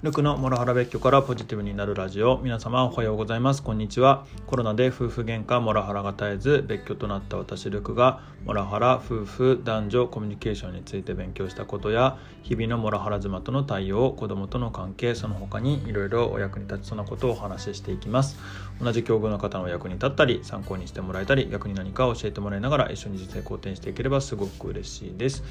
ルクのモラハラ別居からポジティブになるラジオ。皆様おはようございます。こんにちは。コロナで夫婦喧嘩モラハラが絶えず別居となった私ルクがモラハラ夫婦男女コミュニケーションについて勉強したことや日々のモラハラ妻との対応子供との関係その他にいろいろお役に立ちそうなことをお話ししていきます。同じ境遇の方の役に立ったり参考にしてもらえたり逆に何か教えてもらいながら一緒に人生好転していければすごく嬉しいです。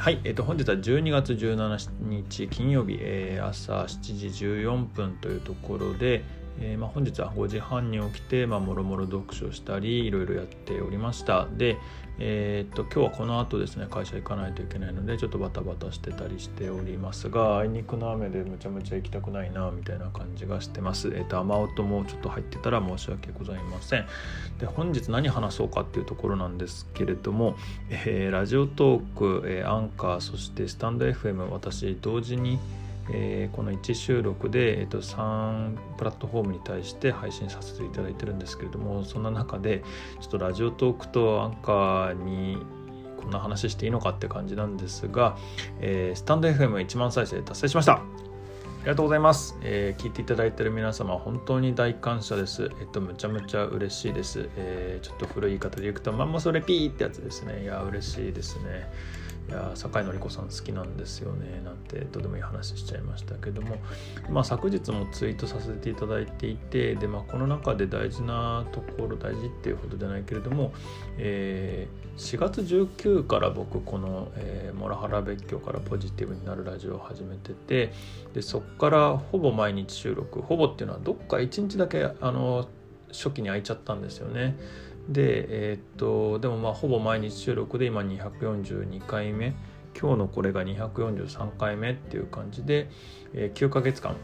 はい、えー、と本日は12月17日金曜日、えー、朝7時14分というところで、えー、まあ、本日は5時半に起きて、まあ、もろもろ読書したりいろいろやっておりましたで、えー、っと今日はこの後ですね会社行かないといけないのでちょっとバタバタしてたりしておりますがあいにくの雨でむちゃむちゃ行きたくないなみたいな感じがしてます。えー、っと雨音もちょっと入ってたら申し訳ございません。で本日何話そうかっていうところなんですけれども、えー、ラジオトーク、えアンカーそしてスタンド FM 私同時にえー、この1収録で、えー、と3プラットフォームに対して配信させていただいてるんですけれどもそんな中でちょっとラジオトークとアンカーにこんな話していいのかって感じなんですが、えー、スタンド FM1 万再生達成しました。ありがとうございます、えー、聞いていただいている皆様本当に大感謝です。えっとむちゃむちゃ嬉しいです、えー、ちょっと古い言い方で言うとまんまそれピーってやつですね。いや嬉しいですね。いや酒井紀子さん好きなんですよねなんてどうでもいい話しちゃいましたけども、まあ、昨日もツイートさせていただいていてで、まあ、この中で大事なところ大事っていうほどじゃないけれども、えー、4月19から僕この、えー、モラハラ別居からポジティブになるラジオを始めててでそこからほぼ毎日収録ほぼっていうのはどっか1日だけあの初期に空いちゃったんですよね。で、えー、っとでもまあほぼ毎日収録で今242回目。今日のこれが243回目っていう感じで、えー、9ヶ月間、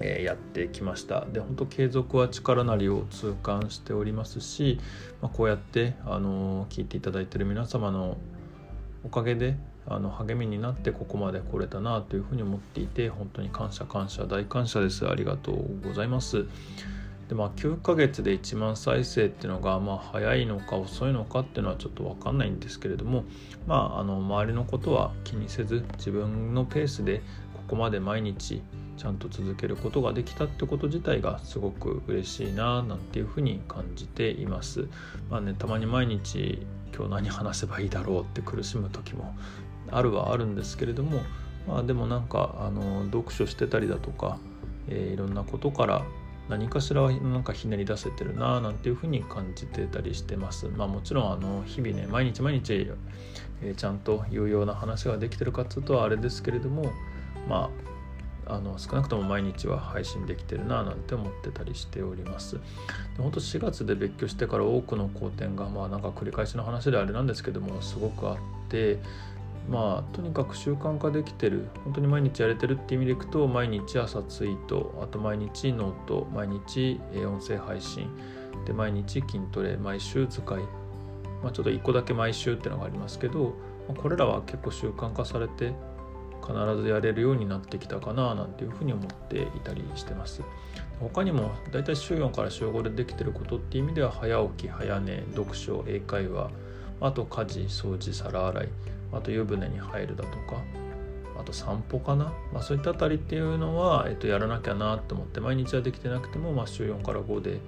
えー、やってきました。で本当継続は力なりを痛感しておりますし、まあ、こうやって、あの聞いていただいてる皆様のおかげであの励みになってここまで来れたなというふうに思っていて本当に感謝感謝大感謝です。ありがとうございます。でまあ9ヶ月で1万再生っていうのがまあ早いのか遅いのかっていうのはちょっと分かんないんですけれどもまああの周りのことは気にせず自分のペースでここまで毎日ちゃんと続けることができたってこと自体がすごく嬉しいななんていうふうに感じています。まあねたまに毎日今日何話せばいいだろうって苦しむ時もあるはあるんですけれどもまあでもなんかあの読書してたりだとか、えー、いろんなことから何かしらなんかひねり出せてるななんていうふうに感じてたりしてます。まあもちろんあの日々ね毎日毎日、ちゃんと有用な話ができてるかっつうとあれですけれどもまああの少なくとも毎日は配信できてるななんて思ってたりしております。で本当4月で別居してから多くの好転がまあなんか繰り返しの話であれなんですけどもすごくあってまあとにかく習慣化できてる本当に毎日やれてるって意味でいくと毎日朝ツイートあと毎日ノート毎日音声配信で毎日筋トレ毎週使い、まあ、ちょっと1個だけ毎週っていうのがありますけどこれらは結構習慣化されて必ずやれるようになってきたかななんていうふうに思っていたりしてます。他にもだいたい週4から週5でできてることっていう意味では早起き早寝読書英会話あと家事掃除皿洗いあと湯船に入るだとかあと散歩かな、まあ、そういったあたりっていうのは、えっと、やらなきゃなと思って毎日はできてなくても、まあ、週4から5で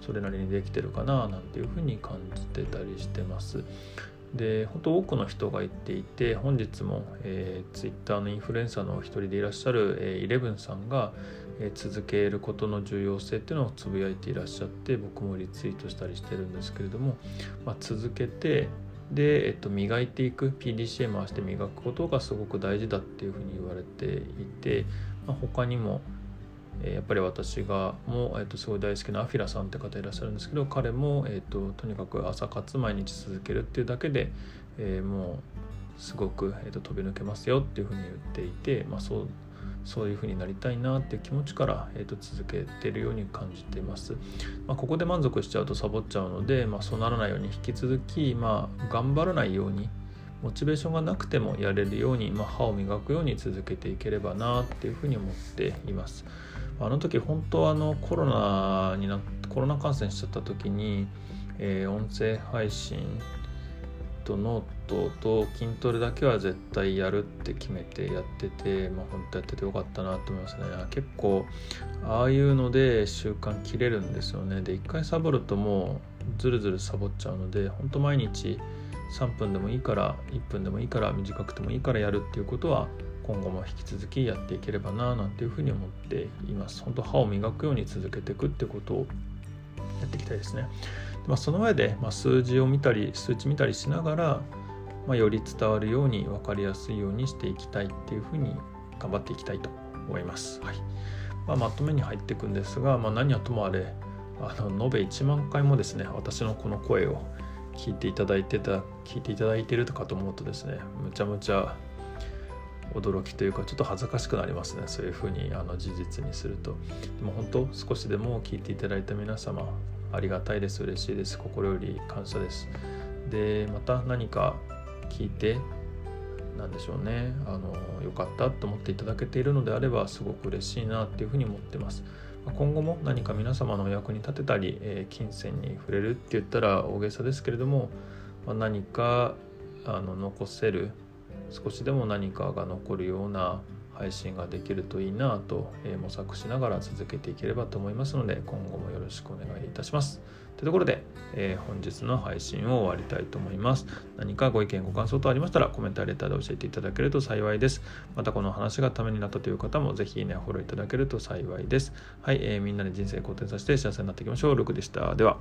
それなりにできてるかななんていうふうに感じてたりしてます。で本当多くの人が言っていて本日も、えー、Twitter のインフルエンサーの一人でいらっしゃる、えー、イレブンさんが、えー、続けることの重要性っていうのをつぶやいていらっしゃって僕もリツイートしたりしてるんですけれども、まあ、続けてで、えっと、磨いていく PDCA 回して磨くことがすごく大事だっていうふうに言われていて、まあ、他にも、え、やっぱり私がも、えっと、すごい大好きなアフィラさんって方いらっしゃるんですけど彼も、えっと、とにかく朝活毎日続けるっていうだけで、えー、もうすごく、えっと、飛び抜けますよっていうふうに言っていて、まあ、そうそういうふうになりたいなっていう気持ちから、えー、と続けてるように感じています。まあ、ここで満足しちゃうとサボっちゃうので、まあ、そうならないように引き続き、まあ、頑張らないようにモチベーションがなくてもやれるように、まあ、歯を磨くように続けていければなっていうふうに思っています。あの時本当あのコロナになコロナ感染しちゃった時に、えー、音声配信とノートと筋トレだけは絶対やるって決めてやってて、まあ、本当やっててよかったなと思いますね。結構ああいうので習慣切れるんですよね。で一回サボるともうずるずるサボっちゃうので本当毎日3分でもいいから1分でもいいから短くてもいいからやるっていうことは今後も引き続きやっていければななんていうふうに思っています。本当歯を磨くように続けていくってことをやっていきたいですね、まあ、その上で、まあ、数字を見たり数値見たりしながら、まあ、より伝わるように分かりやすいようにしていきたいっていうふうに頑張っていきたいと思います、はい。まあ、まとめに入っていくんですが、まあ、何はともあれあの延べ1万回もですね私のこの声を聞いていただいてた聞いていただいているかと思うとですねむちゃむちゃ驚きというかちょっと恥ずかしくなりますね。そういうふうにあの事実にすると。でも本当少しでも聞いていただいた皆様ありがたいです。嬉しいです。心より感謝です。でまた何か聞いて何でしょうね。あのよかったと思っていただけているのであればすごく嬉しいなっていうふうに思ってます。今後も何か皆様のお役に立てたり、えー、金銭に触れるって言ったら大げさですけれども、まあ、何かあの残せる少しでも何かが残るような配信ができるといいなと、え、模索しながら続けていければと思いますので今後もよろしくお願いいたします。というところで、えー、本日の配信を終わりたいと思います。何かご意見ご感想等ありましたらコメントやレターで教えていただけると幸いです。またこの話がためになったという方もぜひねフォローいただけると幸いです。はい、えー、みんなで人生好転させて幸せになっていきましょう。ルクでした。では。